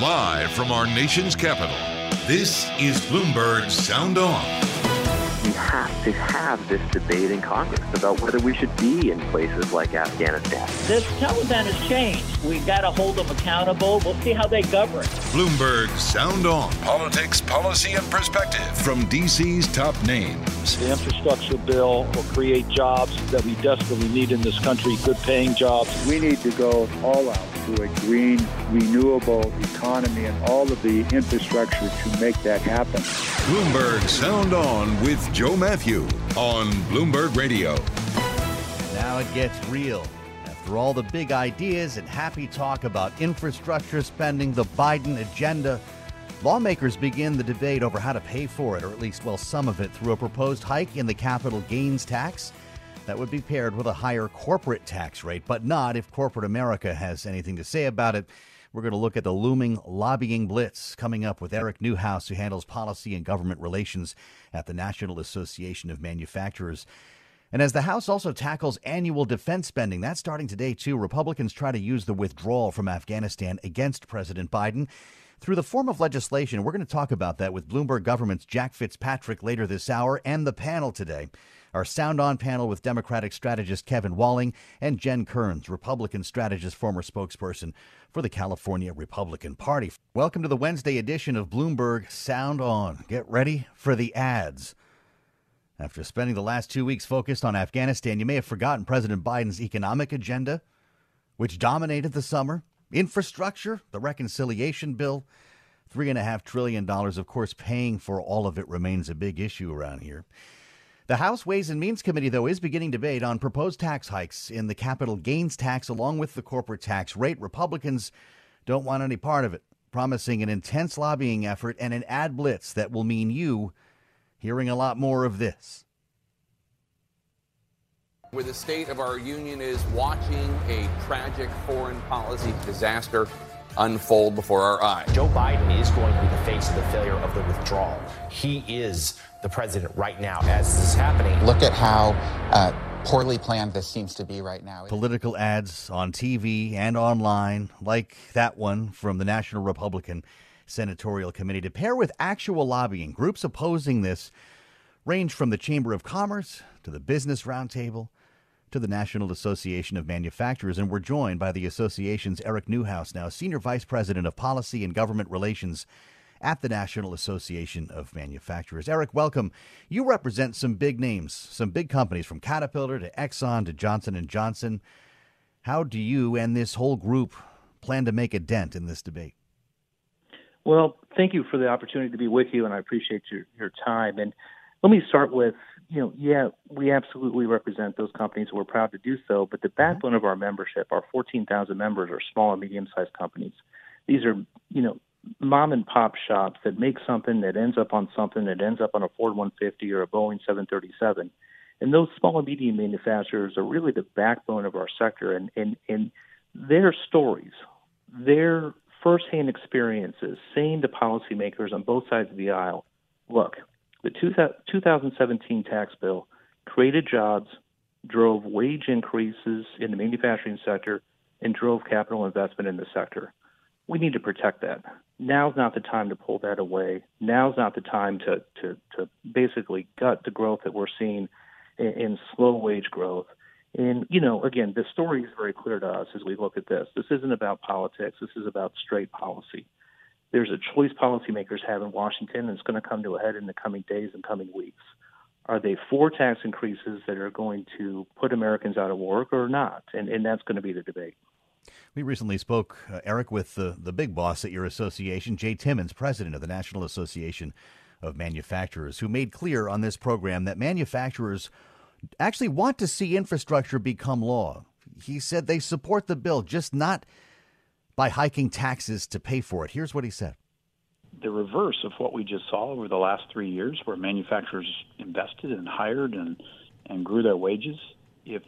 Live from our nation's capital, this is Bloomberg Sound On. We have to have this debate in Congress about whether we should be in places like Afghanistan. This Taliban has changed. We've got to hold them accountable. We'll see how they govern. Bloomberg Sound On. Politics, policy, and perspective from DC's top names. The infrastructure bill will create jobs that we desperately need in this country, good paying jobs. We need to go all out to a green, renewable economy and all of the infrastructure to make that happen. Bloomberg Sound On with Joe Matthew on Bloomberg Radio. Now it gets real. After all the big ideas and happy talk about infrastructure spending, the Biden agenda, lawmakers begin the debate over how to pay for it, or at least, well, some of it, through a proposed hike in the capital gains tax. That would be paired with a higher corporate tax rate, but not if corporate America has anything to say about it. We're going to look at the looming lobbying blitz coming up with Aric Newhouse, who handles policy and government relations at the National Association of Manufacturers. And as the House also tackles annual defense spending, that's starting today too. Republicans try to use the withdrawal from Afghanistan against President Biden through the form of legislation. We're going to talk about that with Bloomberg Government's Jack Fitzpatrick later this hour and the panel today. Our Sound On panel with Democratic strategist Kevin Walling and Jen Kerns, Republican strategist, former spokesperson for the California Republican Party. Welcome to the Wednesday edition of Bloomberg Sound On. Get ready for the ads. After spending the last two weeks focused on Afghanistan, you may have forgotten President Biden's economic agenda, which dominated the summer. Infrastructure, the reconciliation bill, $3.5 trillion. Of course, paying for all of it remains a big issue around here. The House Ways and Means Committee, though, is beginning debate on proposed tax hikes in the capital gains tax along with the corporate tax rate. Republicans don't want any part of it, promising an intense lobbying effort and an ad blitz that will mean you hearing a lot more of this. Where the state of our union is watching a tragic foreign policy disaster unfold before our eyes. Joe Biden is going to be the face of the failure of the withdrawal. He is the president right now as this is happening. Look at how uh, poorly planned this seems to be right now. Political ads on TV and online, like that one from the National Republican Senatorial Committee, to pair with actual lobbying. Groups opposing this range from the Chamber of Commerce to the Business Roundtable to the National Association of Manufacturers. And we're joined by the association's Aric Newhouse, now Senior Vice President of Policy and Government Relations at the National Association of Manufacturers. Aric, welcome. You represent some big names, some big companies from Caterpillar to Exxon to Johnson and Johnson. How do you and this whole group plan to make a dent in this debate? Well, thank you for the opportunity to be with you, and I appreciate your, your time. And let me start with, you know, yeah, we absolutely represent those companies. We're proud to do so. But the mm-hmm. backbone of our membership, our 14,000 members, are small and medium-sized companies. These are, you know, mom and pop shops that make something that ends up on something that ends up on a Ford 150 or a Boeing 737. And those small and medium manufacturers are really the backbone of our sector. And, and, and their stories, their firsthand experiences, saying to policymakers on both sides of the aisle, look, the 2017 tax bill created jobs, drove wage increases in the manufacturing sector, and drove capital investment in the sector. We need to protect that. Now's not the time to pull that away. Now's not the time to, to, to basically gut the growth that we're seeing in, in slow wage growth And, you know, again, the story is very clear to us as we look at this. This isn't about politics, this is about straight policy. There's a choice policymakers have in Washington, it's going to come to a head in the coming days and coming weeks. Are they for tax increases that are going to put Americans out of work or not? And, and that's going to be the debate. We recently spoke, uh, Aric, with the, the big boss at your association, Jay Timmons, president of the National Association of Manufacturers, who made clear on this program that manufacturers actually want to see infrastructure become law. He said they support the bill, just not by hiking taxes to pay for it. Here's what he said the reverse of what we just saw over the last three years, where manufacturers invested and hired and, and grew their wages. If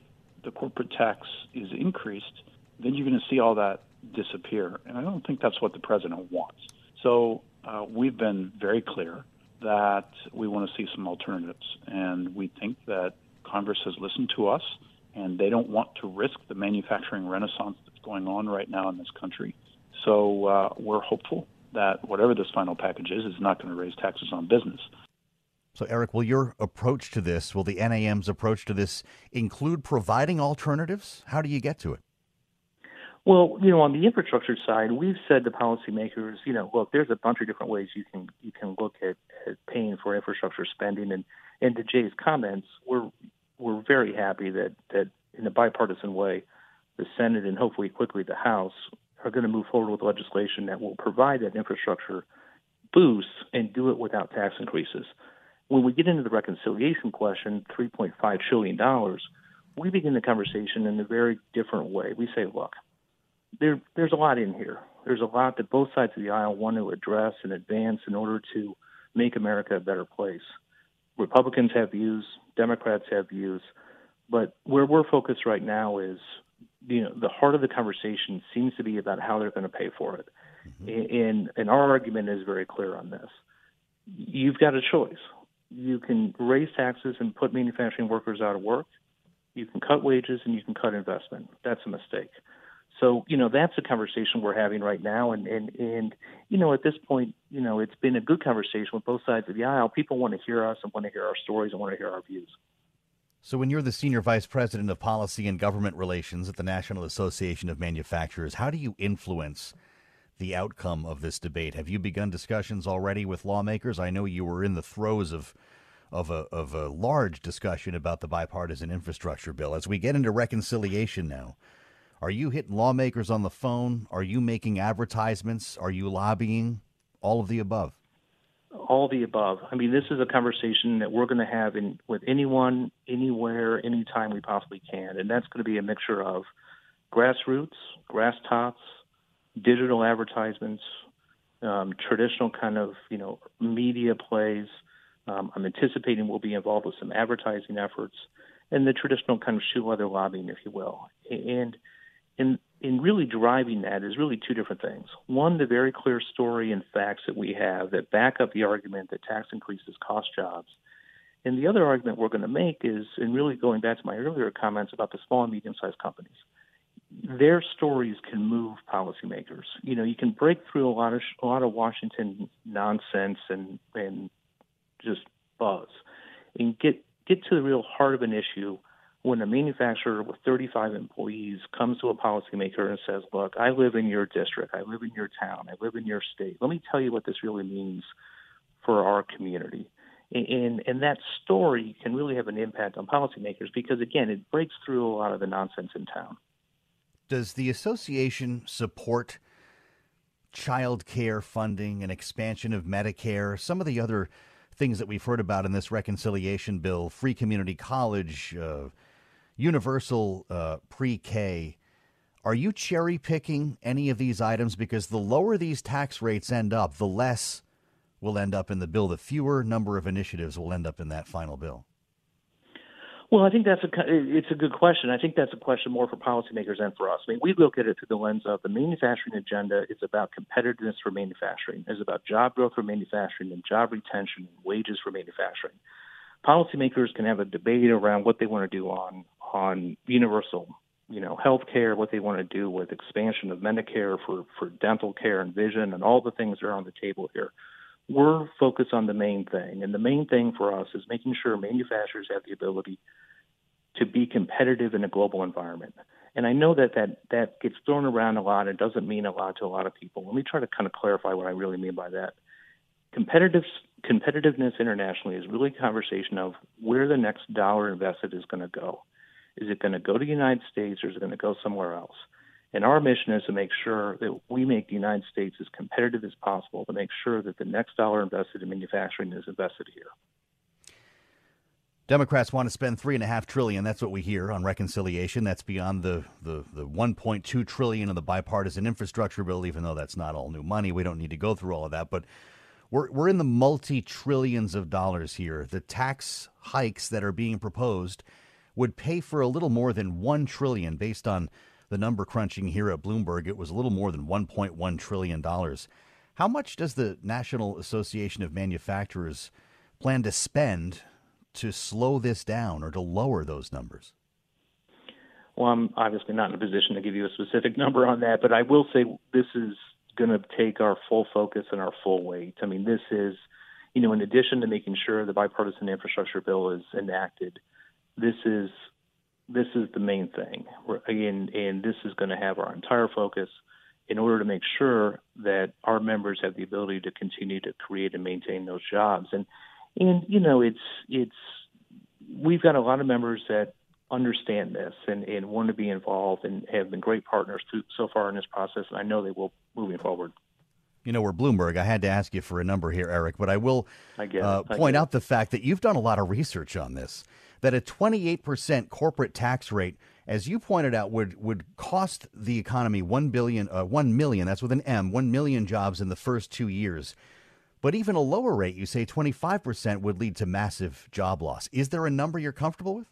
the corporate tax is increased, then you're going to see all that disappear. And I don't think that's what the president wants. So uh, we've been very clear that we want to see some alternatives. And we think that Congress has listened to us, and they don't want to risk the manufacturing renaissance going on right now in this country. So uh, we're hopeful that whatever this final package is, is not going to raise taxes on business. So, Aric, will your approach to this, will the NAM's approach to this include providing alternatives? How do you get to it? Well, you know, on the infrastructure side, we've said to policymakers, you know, look, there's a bunch of different ways you can you can look at, at paying for infrastructure spending, and and to Jay's comments, we're we're very happy that that in a bipartisan way, the Senate and hopefully quickly the House are going to move forward with legislation that will provide that infrastructure boost and do it without tax increases. When we get into the reconciliation question, $3.5 trillion, we begin the conversation in a very different way. We say, look, there, there's a lot in here. There's a lot that both sides of the aisle want to address and advance in order to make America a better place. Republicans have views, Democrats have views, but where we're focused right now is you know the heart of the conversation seems to be about how they're going to pay for it, mm-hmm. and and our argument is very clear on this. You've got a choice. You can raise taxes and put manufacturing workers out of work. You can cut wages and you can cut investment. That's a mistake. So you know that's a conversation we're having right now, and and and you know at this point, you know it's been a good conversation with both sides of the aisle. People want to hear us and want to hear our stories and want to hear our views. So, when you're the senior vice president of policy and government relations at the National Association of Manufacturers, how do you influence the outcome of this debate? Have you begun discussions already with lawmakers? I know you were in the throes of of a of a large discussion about the bipartisan infrastructure bill. As we get into reconciliation now, are you hitting lawmakers on the phone? Are you making advertisements? Are you lobbying? All of the above all the above. I mean, this is a conversation that we're going to have in with anyone, anywhere, anytime we possibly can, and that's going to be a mixture of grassroots, grass tops, digital advertisements, um, traditional kind of you know media plays. Um, I'm anticipating we'll be involved with some advertising efforts, and the traditional kind of shoe leather lobbying, if you will, and in in really driving that is really two different things. One, the very clear story and facts that we have that back up the argument that tax increases cost jobs. And the other argument we're going to make is, and really going back to my earlier comments about the small and medium sized companies, their stories can move policymakers. You know, you can break through a lot of a lot of Washington nonsense and and just buzz, and get get to the real heart of an issue when a manufacturer with 35 employees comes to a policymaker and says, Look, I live in your district, I live in your town, I live in your state. Let me tell you what this really means for our community. And, and that story can really have an impact on policymakers because, again, it breaks through a lot of the nonsense in town. Does the association support child care funding and expansion of Medicare, some of the other things that we've heard about in this reconciliation bill, free community college, uh, universal uh, pre K, are you cherry picking any of these items? Because the lower these tax rates end up, the less will end up in the bill. The fewer number of initiatives will end up in that final bill. Well, I think that's a it's a good question. I think that's a question more for policymakers than for us. I mean, we look at it through the lens of the manufacturing agenda is about competitiveness for manufacturing, is about job growth for manufacturing and job retention and wages for manufacturing. Policymakers can have a debate around what they want to do on on universal, you know, health care, what they want to do with expansion of Medicare for, for dental care and vision and all the things that are on the table here. We're focused on the main thing. And the main thing for us is making sure manufacturers have the ability to be competitive in a global environment. And I know that, that that gets thrown around a lot and doesn't mean a lot to a lot of people. Let me try to kind of clarify what I really mean by that. Competitive, competitiveness internationally is really a conversation of where the next dollar invested is going to go. Is it going to go to the United States or is it going to go somewhere else? And our mission is to make sure that we make the United States as competitive as possible to make sure that the next dollar invested in manufacturing is invested here. Democrats want to spend three and a half trillion. That's what we hear on reconciliation. That's beyond the, the, the 1.2 trillion of the bipartisan infrastructure bill, even though that's not all new money. We don't need to go through all of that. But we're, we're in the multi trillions of dollars here. The tax hikes that are being proposed would pay for a little more than 1 trillion based on the number crunching here at Bloomberg. It was a little more than 1.1 trillion dollars. How much does the National Association of Manufacturers plan to spend to slow this down or to lower those numbers? Well, I'm obviously not in a position to give you a specific number on that, but I will say this is going to take our full focus and our full weight. I mean, this is, you know, in addition to making sure the bipartisan infrastructure bill is enacted, this is this is the main thing. Again, and this is going to have our entire focus in order to make sure that our members have the ability to continue to create and maintain those jobs. And and you know it's it's we've got a lot of members that understand this and, and want to be involved and have been great partners to, so far in this process, and I know they will moving forward. You know, we're Bloomberg. I had to ask you for a number here, Aric, but I will I uh, point out the fact that you've done a lot of research on this. That a 28% corporate tax rate, as you pointed out, would would cost the economy one billion, uh, one million. That's with an M, one million jobs in the first two years. But even a lower rate, you say 25%, would lead to massive job loss. Is there a number you're comfortable with?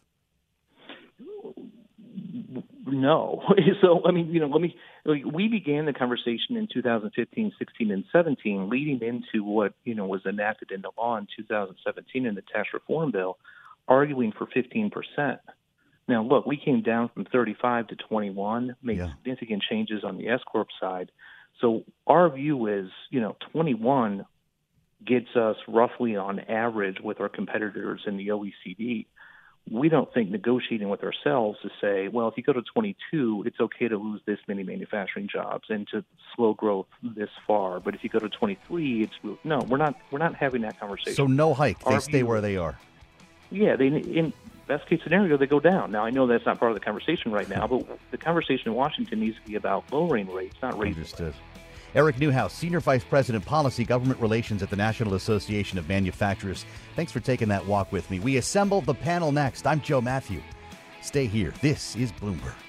No. So, I mean, you know, let me, we began the conversation in 2015, 16, and 17, leading into what, you know, was enacted into law in 2017 in the tax reform bill, arguing for 15%. Now, look, we came down from 35 to 21, made yeah. significant changes on the S Corp side. So our view is, you know, 21 gets us roughly on average with our competitors in the OECD. We don't think negotiating with ourselves to say, well, if you go to 22, it's okay to lose this many manufacturing jobs and to slow growth this far. But if you go to 23, it's no, we're not. We're not having that conversation. So no hike. Our they stay where they are. Yeah, they in best case scenario they go down. Now I know that's not part of the conversation right now, but the conversation in Washington needs to be about lowering rates, not raising. Understood. Aric Newhouse, Senior Vice President, Policy Government Relations at the National Association of Manufacturers. Thanks for taking that walk with me. We assemble the panel next. I'm Joe Matthew. Stay here. This is Bloomberg.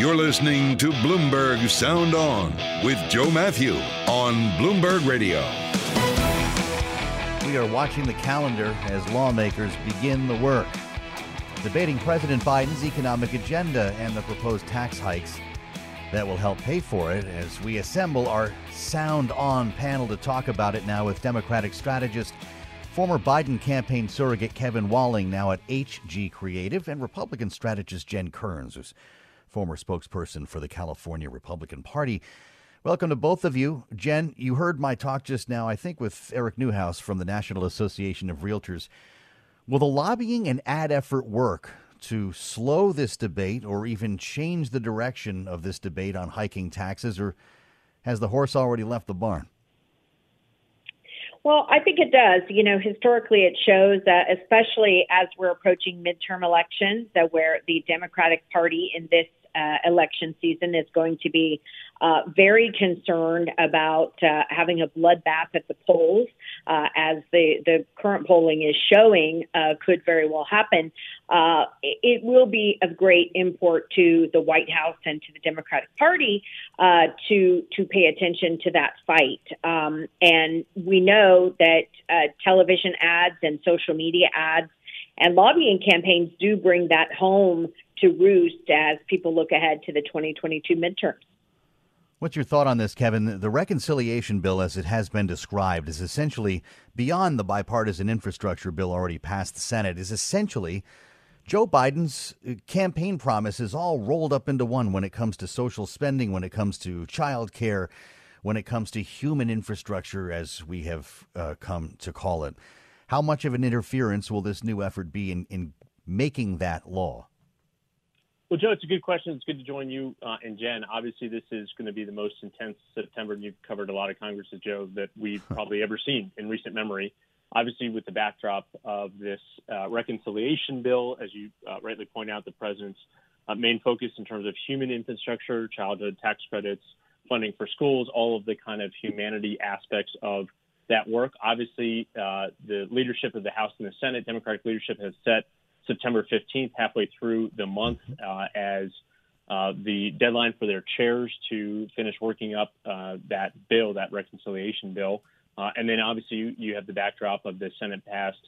You're listening to Bloomberg Sound On with Joe Matthew on Bloomberg Radio. We are watching the calendar as lawmakers begin the work, debating President Biden's economic agenda and the proposed tax hikes that will help pay for it as we assemble our Sound On panel to talk about it now with Democratic strategist, former Biden campaign surrogate Kevin Walling, now at HG Creative, and Republican strategist Jen Kerns, who's former spokesperson for the California Republican Party. Welcome to both of you. Jen, you heard my talk just now, I think, with Aric Newhouse from the National Association of Realtors. Will the lobbying and ad effort work to slow this debate or even change the direction of this debate on hiking taxes, or has the horse already left the barn? Well, I think it does. You know, historically, it shows that, especially as we're approaching midterm elections, that where the Democratic Party in this uh, election season is going to be uh, very concerned about uh, having a bloodbath at the polls, uh, as the, the current polling is showing uh, could very well happen. Uh, it will be of great import to the White House and to the Democratic Party to to pay attention to that fight. Um, and we know that uh, television ads and social media ads and lobbying campaigns do bring that home to roost as people look ahead to the 2022 midterms. What's your thought on this, Kevin? The reconciliation bill, as it has been described, is essentially beyond the bipartisan infrastructure bill already passed the Senate, is essentially Joe Biden's uh, campaign promises all rolled up into one when it comes to social spending, when it comes to child care, when it comes to human infrastructure, as we have uh, come to call it. How much of an interference will this new effort be in, in making that law? Well, Joe, it's a good question. It's good to join you uh, and Jen. Obviously, this is going to be the most intense September, and you've covered a lot of Congresses, Joe, that we've probably ever seen in recent memory. Obviously, with the backdrop of this uh, reconciliation bill, as you uh, rightly point out, the president's uh, main focus in terms of human infrastructure, childhood tax credits, funding for schools, all of the kind of humanity aspects of that work. Obviously, uh, the leadership of the House and the Senate, Democratic leadership, has set September 15th, halfway through the month, uh, as uh, the deadline for their chairs to finish working up uh, that bill, that reconciliation bill. Uh, and then obviously you, you, have the backdrop of the Senate passed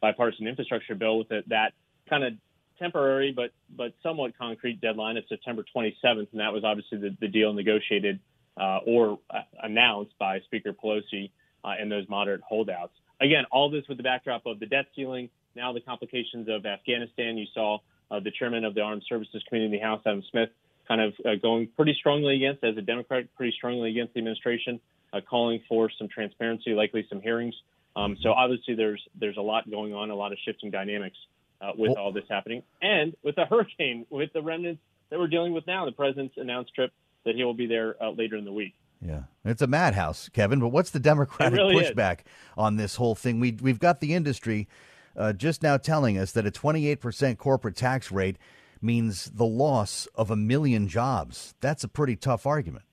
bipartisan infrastructure bill with that kind of temporary but but somewhat concrete deadline of September 27th, and that was obviously the, the deal negotiated uh, or announced by Speaker Pelosi and those moderate holdouts. Again, all this with the backdrop of the debt ceiling, now the complications of Afghanistan. You saw uh, the chairman of the Armed Services Committee in the House, Adam Smith, kind of uh, going pretty strongly against, as a Democrat, pretty strongly against the administration, uh, calling for some transparency, likely some hearings. Um, so obviously, there's there's a lot going on, a lot of shifting dynamics uh, with all this happening, and with the hurricane, with the remnants that we're dealing with now. The president's announced trip that he will be there uh, later in the week. Yeah, it's a madhouse, Kevin. But what's the Democratic really pushback is. on this whole thing? We we've got the industry uh, just now telling us that a 28% corporate tax rate means the loss of a million jobs. That's a pretty tough argument.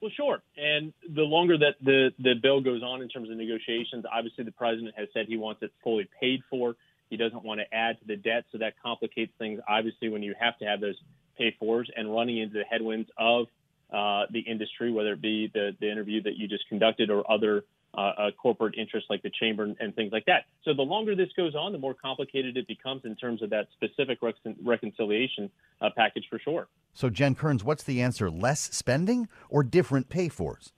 Well, sure. And the longer that the, the bill goes on in terms of negotiations, obviously the president has said he wants it fully paid for. He doesn't want to add to the debt, so that complicates things. Obviously, when you have to have those pay fors and running into the headwinds of uh, the industry, whether it be the, the interview that you just conducted or other uh, corporate interests like the chamber and, and, things like that. So the longer this goes on, the more complicated it becomes in terms of that specific reconciliation uh, package for sure. So, Jen Kerns, what's the answer? Less spending or different pay fors?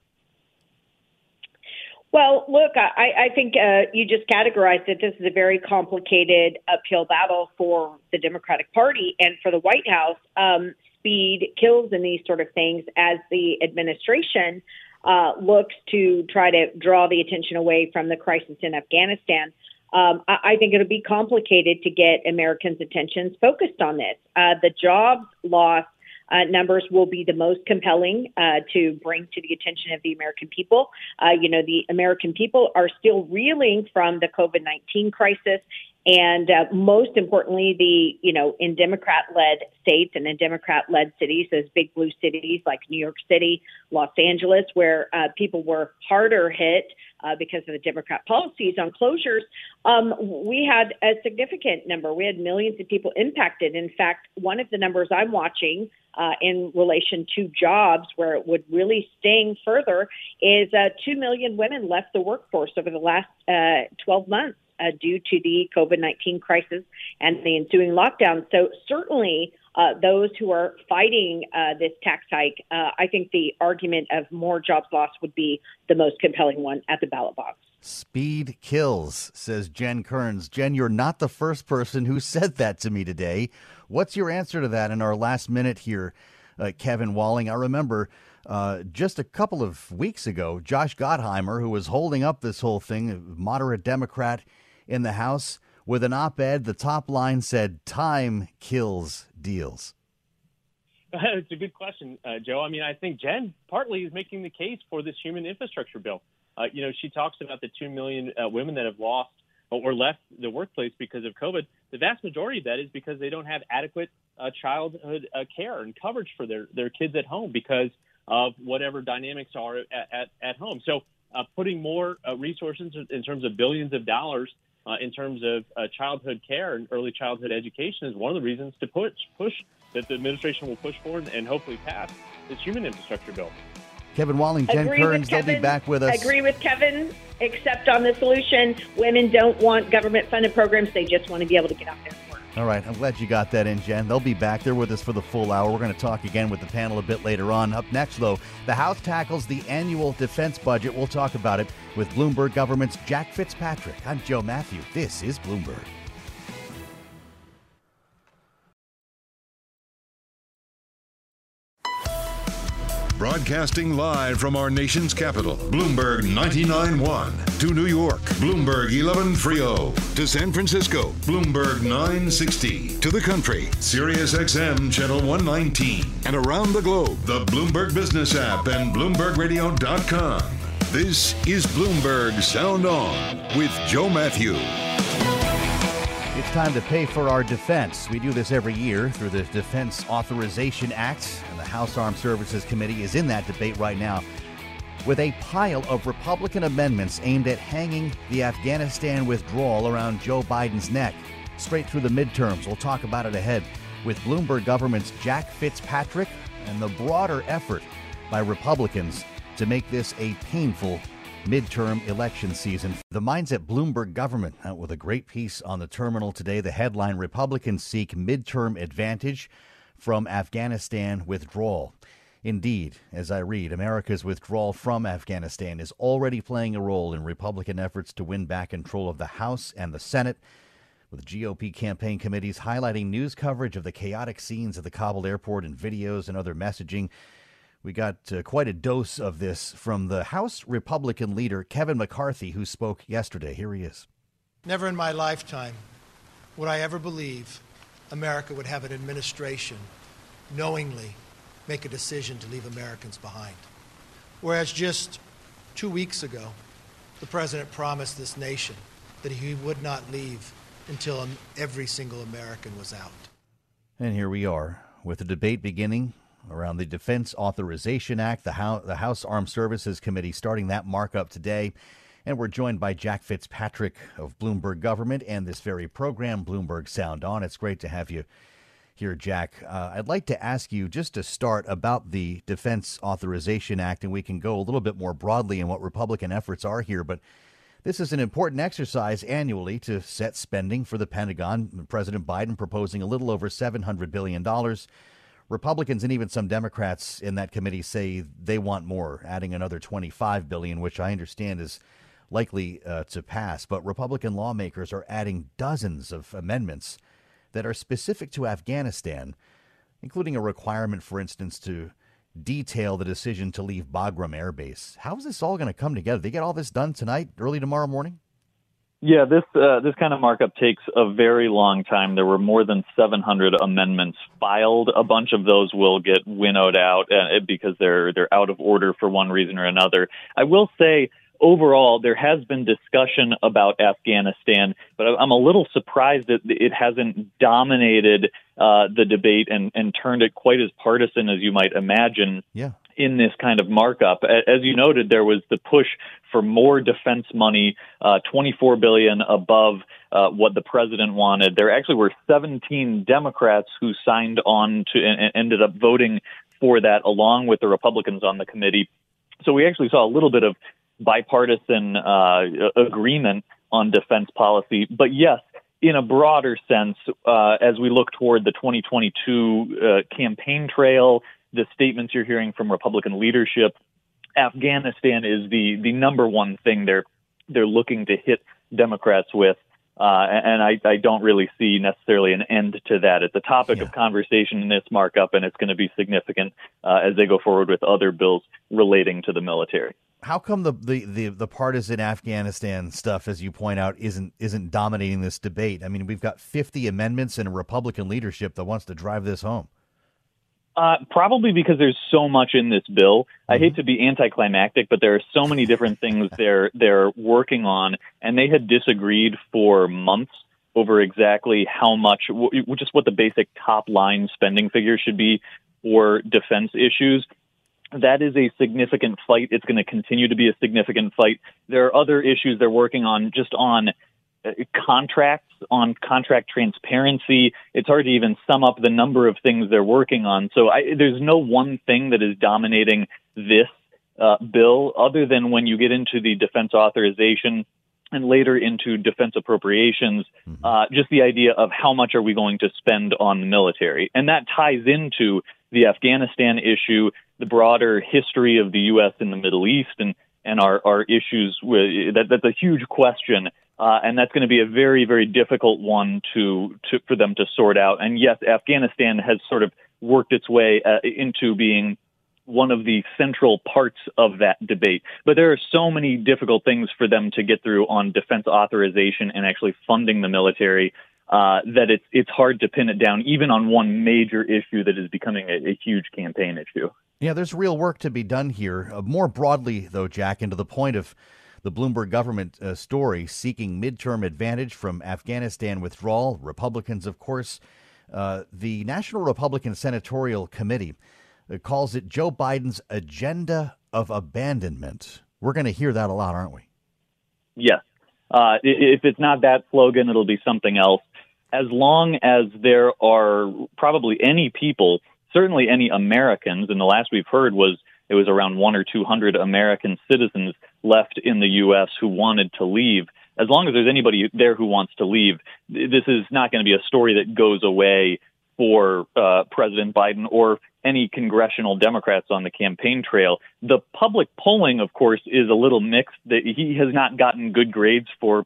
Well, look, I, I think uh, you just categorized that this is a very complicated uphill battle for the Democratic Party and for the White House. Um, speed kills in these sort of things as the administration uh, looks to try to draw the attention away from the crisis in Afghanistan. Um, I, I, think it'll be complicated to get Americans' attentions focused on this. Uh, the jobs loss uh, numbers will be the most compelling uh, to bring to the attention of the American people. Uh, you know, the American people are still reeling from the COVID 19 crisis and uh, most importantly, the you know in Democrat-led states and in Democrat-led cities, those big blue cities like New York City, Los Angeles, where uh, people were harder hit uh, because of the Democrat policies on closures, um, we had a significant number. We had millions of people impacted. In fact, one of the numbers I'm watching uh, in relation to jobs where it would really sting further is uh, 2 million women left the workforce over the last uh, 12 months uh, due to the COVID 19 crisis and the ensuing lockdown. So, certainly, uh, those who are fighting uh, this tax hike, uh, I think the argument of more jobs lost would be the most compelling one at the ballot box. Speed kills, says Jen Kerns. Jen, you're not the first person who said that to me today. What's your answer to that in our last minute here, uh, Kevin Walling? I remember uh, just a couple of weeks ago, Josh Gottheimer, who was holding up this whole thing, moderate Democrat, in the House with an op ed. The top line said, Time kills deals. It's a good question, uh, Joe. I mean, I think Jen partly is making the case for this human infrastructure bill. Uh, you know, she talks about the 2 million uh, women that have lost or left the workplace because of COVID. The vast majority of that is because they don't have adequate uh, childhood uh, care and coverage for their, their kids at home because of whatever dynamics are at, at, at home. So, uh, putting more resources in terms of billions of dollars uh, in terms of uh, childhood care and early childhood education is one of the reasons to push push that the administration will push for and, and hopefully pass this human infrastructure bill. Kevin Walling, Jen Agree Kerns, with they'll be back with us. I agree with Kevin, except on the solution. Women don't want government funded programs. They just want to be able to get out there and work. All right, I'm glad you got that in, Jen. They'll be back. They're with us for the full hour. We're going to talk again with the panel a bit later on. Up next, though, the House tackles the annual defense budget. We'll talk about it with Bloomberg government's Jack Fitzpatrick. I'm Joe Matthew. This is Bloomberg. Broadcasting live from our nation's capital, Bloomberg 99.1. To New York, Bloomberg 11.30. To San Francisco, Bloomberg 960. To the country, Sirius XM Channel 119. And around the globe, the Bloomberg Business app and BloombergRadio.com. This is Bloomberg Sound On with Joe Matthew. It's time to pay for our defense. We do this every year through the Defense Authorization Act, House Armed Services Committee is in that debate right now with a pile of Republican amendments aimed at hanging the Afghanistan withdrawal around Joe Biden's neck. Straight through the midterms. We'll talk about it ahead with Bloomberg government's Jack Fitzpatrick and the broader effort by Republicans to make this a painful midterm election season. The minds at Bloomberg government out with a great piece on the terminal today. The headline Republicans seek midterm advantage from Afghanistan withdrawal. Indeed, as I read, America's withdrawal from Afghanistan is already playing a role in Republican efforts to win back control of the House and the Senate. With GOP campaign committees highlighting news coverage of the chaotic scenes at the Kabul airport and videos and other messaging we got uh, quite a dose of this from the House Republican leader, Kevin McCarthy, who spoke yesterday. Here he is. Never in my lifetime would I ever believe America would have an administration knowingly make a decision to leave Americans behind. Whereas just two weeks ago, the president promised this nation that he would not leave until every single American was out. And here we are, with the debate beginning around the Defense Authorization Act, the House, Armed Services Committee starting that markup today. And we're joined by Jack Fitzpatrick of Bloomberg Government and this very program, Bloomberg Sound On. It's great to have you here, Jack. Uh, I'd like to ask you just to start about the Defense Authorization Act, and we can go a little bit more broadly in what Republican efforts are here. But this is an important exercise annually to set spending for the Pentagon. President Biden proposing a little over $700 billion. Republicans and even some Democrats in that committee say they want more, adding another 25 billion, which I understand is likely uh, to pass. But Republican lawmakers are adding dozens of amendments that are specific to Afghanistan, including a requirement, for instance, to detail the decision to leave Bagram Air Base. How is this all going to come together? They get all this done tonight, early tomorrow morning? Yeah, this uh, this kind of markup takes a very long time. There were more than 700 amendments filed. A bunch of those will get winnowed out uh, because they're they're out of order for one reason or another. I will say overall there has been discussion about Afghanistan, but I'm a little surprised that it hasn't dominated uh, the debate and, and turned it quite as partisan as you might imagine. Yeah in this kind of markup. As you noted, there was the push for more defense money, uh, 24 billion above uh, what the president wanted. There actually were 17 Democrats who signed on to and ended up voting for that, along with the Republicans on the committee. So we actually saw a little bit of bipartisan uh, agreement on defense policy. But yes, in a broader sense, uh, as we look toward the 2022 uh, campaign trail the statements you're hearing from Republican leadership, Afghanistan is the the number one thing they're they're looking to hit Democrats with. Uh, and I, I, don't really see necessarily an end to that. It's a topic yeah. of conversation in this markup, and it's going to be significant uh, as they go forward with other bills relating to the military. How come the, the, the, the, partisan Afghanistan stuff, as you point out, isn't isn't dominating this debate? I mean, we've got 50 amendments and a Republican leadership that wants to drive this home. Uh, probably because there's so much in this bill. I hate mm-hmm. to be anticlimactic, but there are so many different things they're they're working on, and they had disagreed for months over exactly how much, just what the basic top line spending figure should be for defense issues. That is a significant fight. It's going to continue to be a significant fight. There are other issues they're working on just on uh, contracts on contract transparency. It's hard to even sum up the number of things they're working on. So I, there's no one thing that is dominating this uh, bill, other than when you get into the defense authorization and later into defense appropriations, mm-hmm. uh, just the idea of how much are we going to spend on the military. And that ties into the Afghanistan issue, the broader history of the U.S. in the Middle East, and, and our, our issues with that. That's a huge question. Uh, and that's going to be a very, very difficult one to, to for them to sort out. And yes, Afghanistan has sort of worked its way uh, into being one of the central parts of that debate. But there are so many difficult things for them to get through on defense authorization and actually funding the military uh, that it's it's hard to pin it down, even on one major issue that is becoming a, a huge campaign issue. Yeah, there's real work to be done here. Uh, more broadly, though, Jack, and to the point of the Bloomberg government uh, story seeking midterm advantage from Afghanistan withdrawal. Republicans, of course, uh, the National Republican Senatorial Committee it calls it Joe Biden's agenda of abandonment. We're going to hear that a lot, aren't we? Yes. Uh, if it's not that slogan, it'll be something else. As long as there are probably any people, certainly any Americans, and the last we've heard was it was around one or two hundred American citizens left in the U.S. who wanted to leave. As long as there's anybody there who wants to leave, this is not going to be a story that goes away for uh, President Biden or any congressional Democrats on the campaign trail. The public polling, of course, is a little mixed. He has not gotten good grades for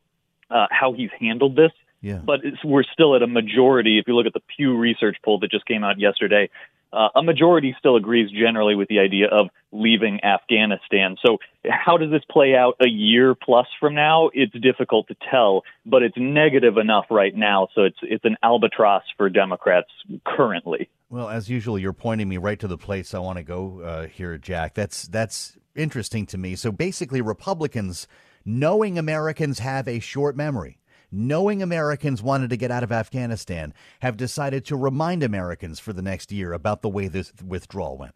uh, how he's handled this. Yeah. But we're still at a majority. If you look at the Pew Research poll that just came out yesterday, uh, a majority still agrees generally with the idea of leaving Afghanistan. So, how does this play out a year plus from now? It's difficult to tell, but it's negative enough right now, so it's it's an albatross for Democrats currently. Well, as usual, you're pointing me right to the place I want to go uh, here, Jack. That's that's interesting to me. So basically, Republicans, knowing Americans have a short memory knowing Americans wanted to get out of Afghanistan, have decided to remind Americans for the next year about the way this withdrawal went?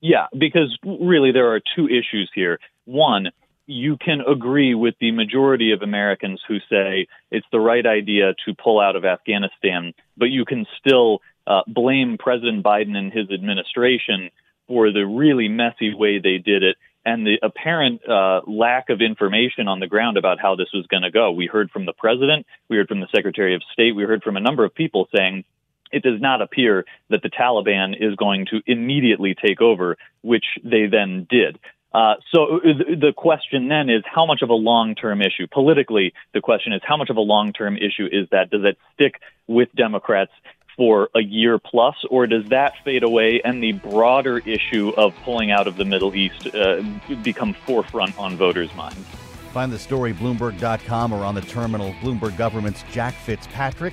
Yeah, because really there are two issues here. One, you can agree with the majority of Americans who say it's the right idea to pull out of Afghanistan, but you can still uh, blame President Biden and his administration for the really messy way they did it and the apparent uh, lack of information on the ground about how this was going to go. We heard from the president, we heard from the secretary of state, we heard from a number of people saying it does not appear that the Taliban is going to immediately take over, which they then did. Uh, so the question then is how much of a long-term issue politically the question is how much of a long-term issue is that does it stick with democrats for a year plus, or does that fade away and the broader issue of pulling out of the Middle East uh, become forefront on voters' minds? Find the story Bloomberg.com or on the terminal. Bloomberg Government's Jack Fitzpatrick,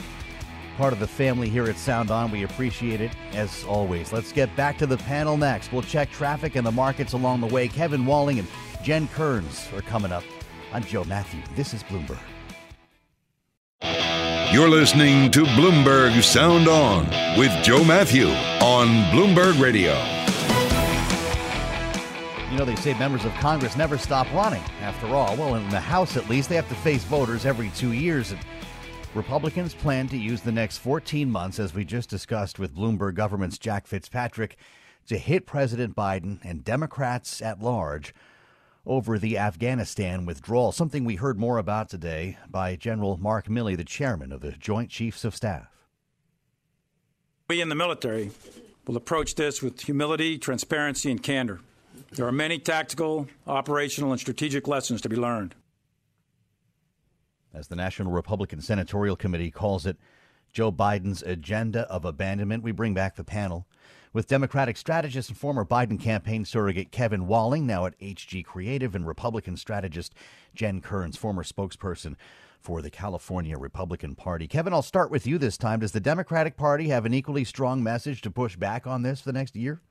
part of the family here at Sound On. We appreciate it as always. Let's get back to the panel next. We'll check traffic and the markets along the way. Kevin Walling and Jen Kerns are coming up. I'm Joe Matthew. This is Bloomberg. You're listening to Bloomberg Sound On with Joe Matthew on Bloomberg Radio. You know, they say members of Congress never stop running, after all. Well, in the House at least, they have to face voters every two years. And Republicans plan to use the next 14 months, as we just discussed with Bloomberg government's Jack Fitzpatrick, to hit President Biden and Democrats at large over the Afghanistan withdrawal, something we heard more about today by General Mark Milley, the chairman of the Joint Chiefs of Staff. We in the military will approach this with humility, transparency, and candor. There are many tactical, operational, and strategic lessons to be learned. As the National Republican Senatorial Committee calls it, Joe Biden's agenda of abandonment, we bring back the panel with Democratic strategist and former Biden campaign surrogate Kevin Walling, now at HG Creative, and Republican strategist Jen Kerns, former spokesperson for the California Republican Party. Kevin, I'll start with you this time. Does the Democratic Party have an equally strong message to push back on this for the next year?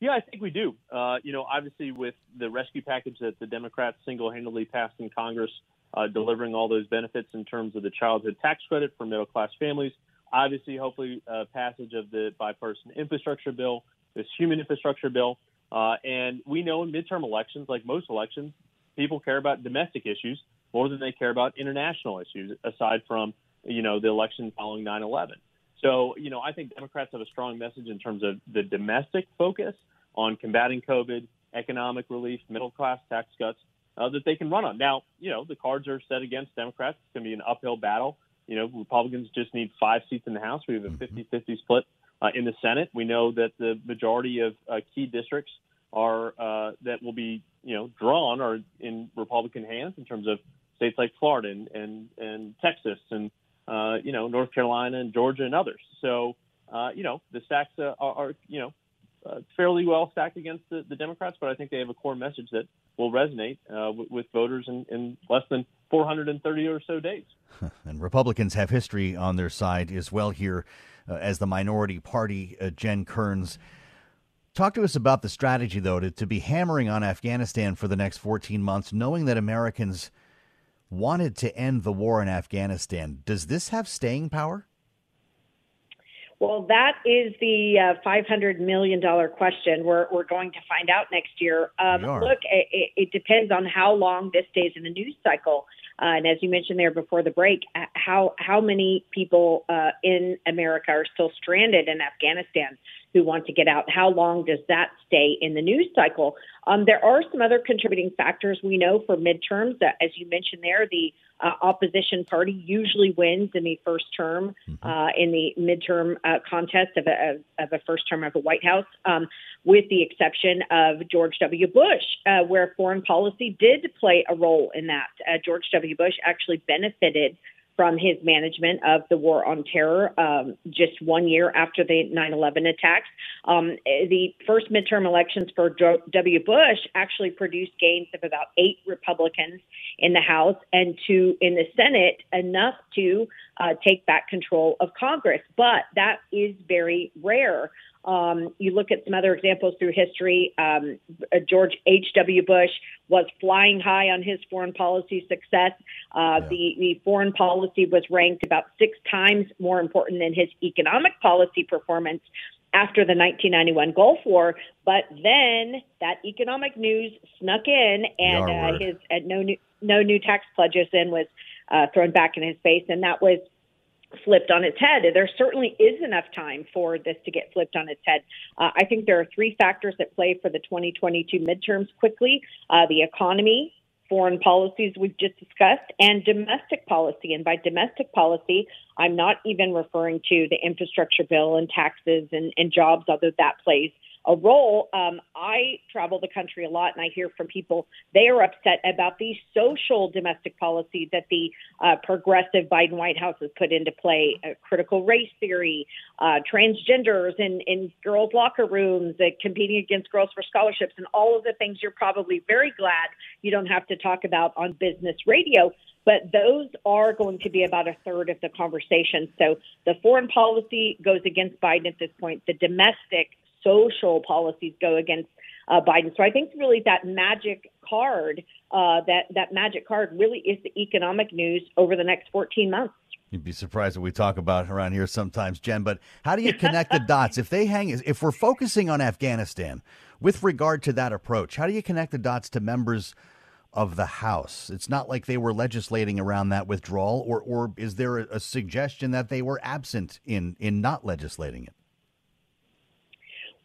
Yeah, I think we do. Uh, you know, obviously, with the rescue package that the Democrats single handedly passed in Congress, uh, delivering all those benefits in terms of the childhood tax credit for middle class families, Obviously, hopefully, uh, passage of the bipartisan infrastructure bill, this human infrastructure bill. Uh, and we know in midterm elections, like most elections, people care about domestic issues more than they care about international issues, aside from, you know, the election following 9 11. So, you know, I think Democrats have a strong message in terms of the domestic focus on combating COVID, economic relief, middle class tax cuts uh, that they can run on. Now, you know, the cards are set against Democrats. It's going to be an uphill battle. You know, Republicans just need five seats in the House. We have a 50 50 split uh, in the Senate. We know that the majority of uh, key districts are uh, that will be, you know, drawn are in Republican hands in terms of states like Florida and and, and Texas and uh, you know North Carolina and Georgia and others. So uh, you know the stacks uh, are, are you know uh, fairly well stacked against the, the, Democrats, but I think they have a core message that will resonate uh, with, with, voters in, in, less than 430 or so days. And Republicans have history on their side as well here uh, as the minority party. Uh, Jen Kerns. Talk to us about the strategy, though, to, to be hammering on Afghanistan for the next 14 months, knowing that Americans wanted to end the war in Afghanistan. Does this have staying power? Well, that is the uh, $500 million question. We're, we're going to find out next year. Um, look, it, it, depends on how long this stays in the news cycle. Uh, and as you mentioned there before the break, how, how many people uh, in America are still stranded in Afghanistan who want to get out? How long does that stay in the news cycle? Um, there are some other contributing factors we know for midterms. That, as you mentioned there, the uh, opposition party usually wins in the first term mm-hmm. uh, in the midterm uh, contest of a, of a first term of the White House, um, with the exception of George W. Bush, uh, where foreign policy did play a role in that. Uh, George W. Bush actually benefited from his management of the war on terror um, just one year after the 9 11 attacks. Um, the first midterm elections for W. Bush actually produced gains of about eight Republicans in the House and two in the Senate, enough to uh, take back control of Congress. But that is very rare. Um, you look at some other examples through history. Um, uh, George H.W. Bush was flying high on his foreign policy success. Uh, yeah. the, the foreign policy was ranked about six times more important than his economic policy performance after the 1991 Gulf War. But then that economic news snuck in, and uh, his uh, no new no new tax pledges then was uh, thrown back in his face, and that was flipped on its head. There certainly is enough time for this to get flipped on its head. Uh, I think there are three factors that play for the 2022 midterms quickly uh, the economy, foreign policies we've just discussed, and domestic policy. And by domestic policy, I'm not even referring to the infrastructure bill and taxes and, and jobs, although that plays a role. Um, I travel the country a lot, and I hear from people they are upset about the social domestic policy that the uh, progressive Biden White House has put into play: uh, critical race theory, uh, transgenders in in girls' locker rooms, uh, competing against girls for scholarships, and all of the things you're probably very glad you don't have to talk about on business radio but those are going to be about a third of the conversation. So the foreign policy goes against Biden at this point. The domestic social policies go against uh, Biden. So I think really that magic card, uh, that that magic card, really is the economic news over the next 14 months. You'd be surprised what we talk about around here sometimes, Jen. But how do you connect the dots? If they hang, if we're focusing on Afghanistan with regard to that approach, how do you connect the dots to members of the House? It's not like they were legislating around that withdrawal, or or is there a, a suggestion that they were absent in in not legislating it?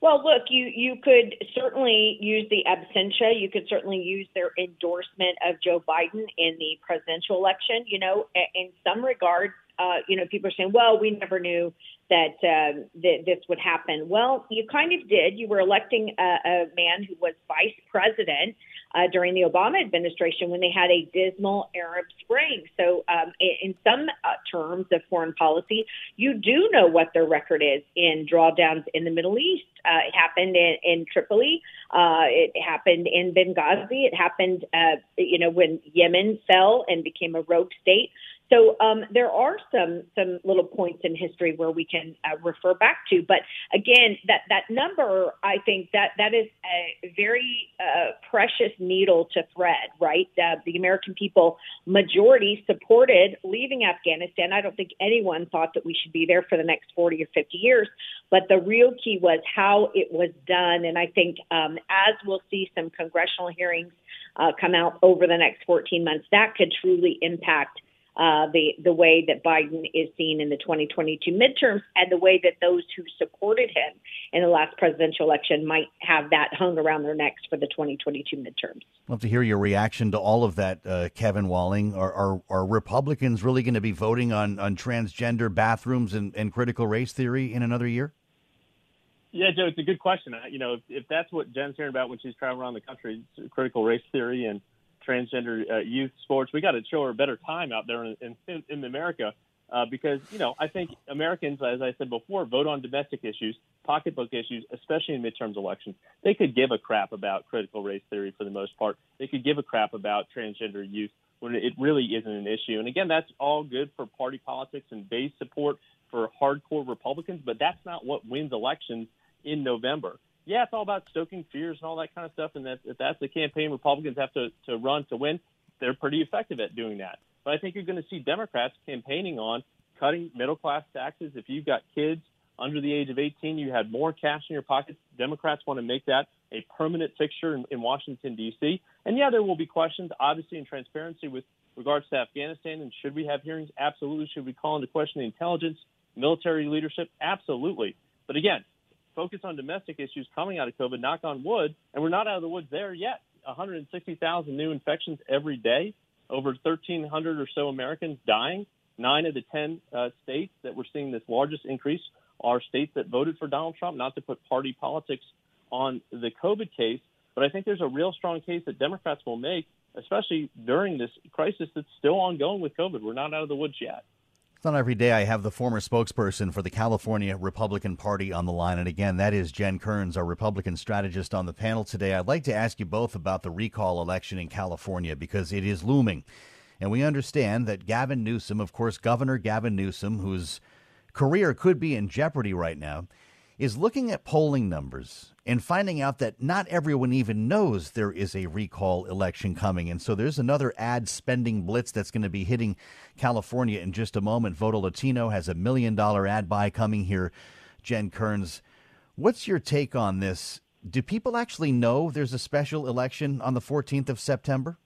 Well, look, you you could certainly use the absentia. You could certainly use their endorsement of Joe Biden in the presidential election. You know, in some regards, uh, you know, people are saying, "Well, we never knew that uh, that this would happen." Well, you kind of did. You were electing a, a man who was vice president uh, during the Obama administration when they had a dismal Arab Spring. So, um, in some uh, terms of foreign policy, you do know what their record is in drawdowns in the Middle East. Uh, it happened in, in Tripoli. Uh, it happened in Benghazi. It happened, uh, you know, when Yemen fell and became a rogue state. So um, there are some some little points in history where we can uh, refer back to, but again, that that number, I think that that is a very uh, precious needle to thread. Right, uh, the American people majority supported leaving Afghanistan. I don't think anyone thought that we should be there for the next forty or fifty years, but the real key was how it was done, and I think um, as we'll see some congressional hearings uh, come out over the next fourteen months, that could truly impact uh, the the way that Biden is seen in the 2022 midterms, and the way that those who supported him in the last presidential election might have that hung around their necks for the 2022 midterms. Love to hear your reaction to all of that, uh, Kevin Walling. Are, are, are Republicans really going to be voting on, on transgender bathrooms and, and critical race theory in another year? Yeah, Joe, it's a good question. You know, if, if that's what Jen's hearing about when she's traveling around the country, critical race theory and transgender uh, youth sports, we got to show her a better time out there in, in, in America. Uh, because you know, I think Americans, as I said before, vote on domestic issues, pocketbook issues, especially in midterms elections. They could give a crap about critical race theory for the most part. They could give a crap about transgender youth when it really isn't an issue. And again, that's all good for party politics and base support for hardcore Republicans, but that's not what wins elections in November. Yeah, it's all about stoking fears and all that kind of stuff. And that, if that's the campaign Republicans have to, to run to win, they're pretty effective at doing that. But I think you're going to see Democrats campaigning on cutting middle class taxes. If you've got kids under the age of 18, you had more cash in your pockets. Democrats want to make that a permanent fixture in, in Washington, D.C. And yeah, there will be questions, obviously, in transparency with regards to Afghanistan. And should we have hearings? Absolutely. Should we call into question the intelligence, military leadership? Absolutely. But again, focus on domestic issues coming out of COVID, knock on wood, and we're not out of the woods there yet. 160,000 new infections every day, over 1,300 or so Americans dying. Nine of the 10 uh, states that we're seeing this largest increase are states that voted for Donald Trump, not to put party politics on the COVID case. But I think there's a real strong case that Democrats will make, especially during this crisis that's still ongoing with COVID. We're not out of the woods yet. Not every day I have the former spokesperson for the California Republican Party on the line. And again, that is Jen Kerns, our Republican strategist on the panel today. I'd like to ask you both about the recall election in California because it is looming. And we understand that Gavin Newsom, of course, Governor Gavin Newsom, whose career could be in jeopardy right now, is looking at polling numbers and finding out that not everyone even knows there is a recall election coming. And so there's another ad spending blitz that's going to be hitting California in just a moment. Voto Latino has a million dollar ad buy coming here. Jen Kerns, what's your take on this? Do people actually know there's a special election on the 14th of September?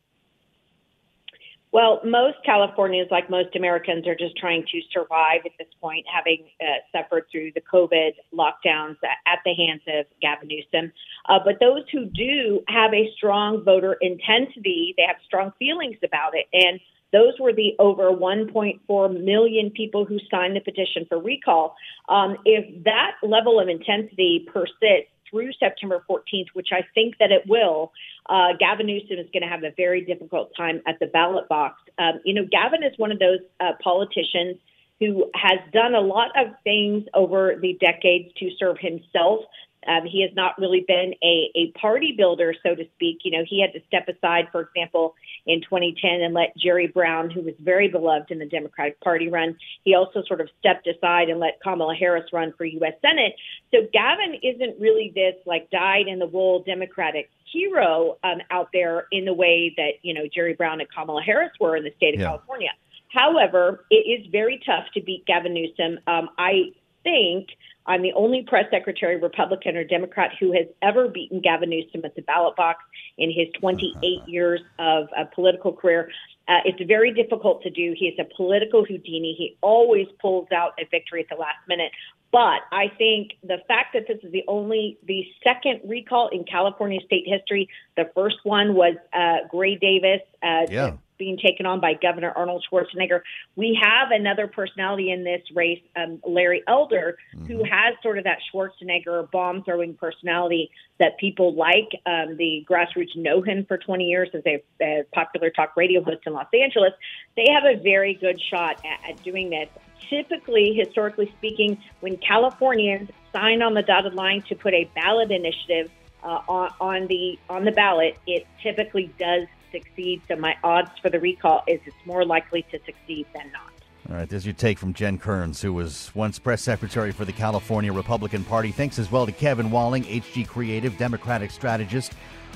Well, most Californians, like most Americans, are just trying to survive at this point, having uh, suffered through the COVID lockdowns at the hands of Gavin Newsom. Uh, but those who do have a strong voter intensity, they have strong feelings about it. And those were the over 1.4 million people who signed the petition for recall. Um, if that level of intensity persists, through September 14th, which I think that it will, uh, Gavin Newsom is going to have a very difficult time at the ballot box. Um, you know, Gavin is one of those uh, politicians who has done a lot of things over the decades to serve himself um, he has not really been a, a party builder, so to speak. You know, he had to step aside, for example, in 2010 and let Jerry Brown, who was very beloved in the Democratic Party, run. He also sort of stepped aside and let Kamala Harris run for U.S. Senate. So Gavin isn't really this like dyed in the wool Democratic hero um, out there in the way that, you know, Jerry Brown and Kamala Harris were in the state of yeah. California. However, it is very tough to beat Gavin Newsom. Um, I think I'm the only press secretary, Republican or Democrat, who has ever beaten Gavin Newsom at the ballot box in his 28 years of a political career. Uh, it's very difficult to do. He is a political Houdini. He always pulls out a victory at the last minute. But I think the fact that this is the only, the second recall in California state history, the first one was uh, Gray Davis. Uh, yeah being taken on by Governor Arnold Schwarzenegger. We have another personality in this race, um, Larry Elder, mm-hmm. who has sort of that Schwarzenegger bomb throwing personality that people like. Um, the grassroots know him for 20 years as a, a, popular talk radio host in Los Angeles. They have a very good shot at, at doing this. Typically, historically speaking, when Californians sign on the dotted line to put a ballot initiative uh, on, on the on the ballot, it typically does succeed. So my odds for the recall is it's more likely to succeed than not. All right, there's your take from Jen Kerns, who was once press secretary for the California Republican Party. Thanks as well to Kevin Walling, HG Creative, Democratic strategist,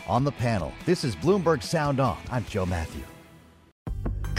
on the panel. This is Bloomberg Sound On. I'm Joe Matthew.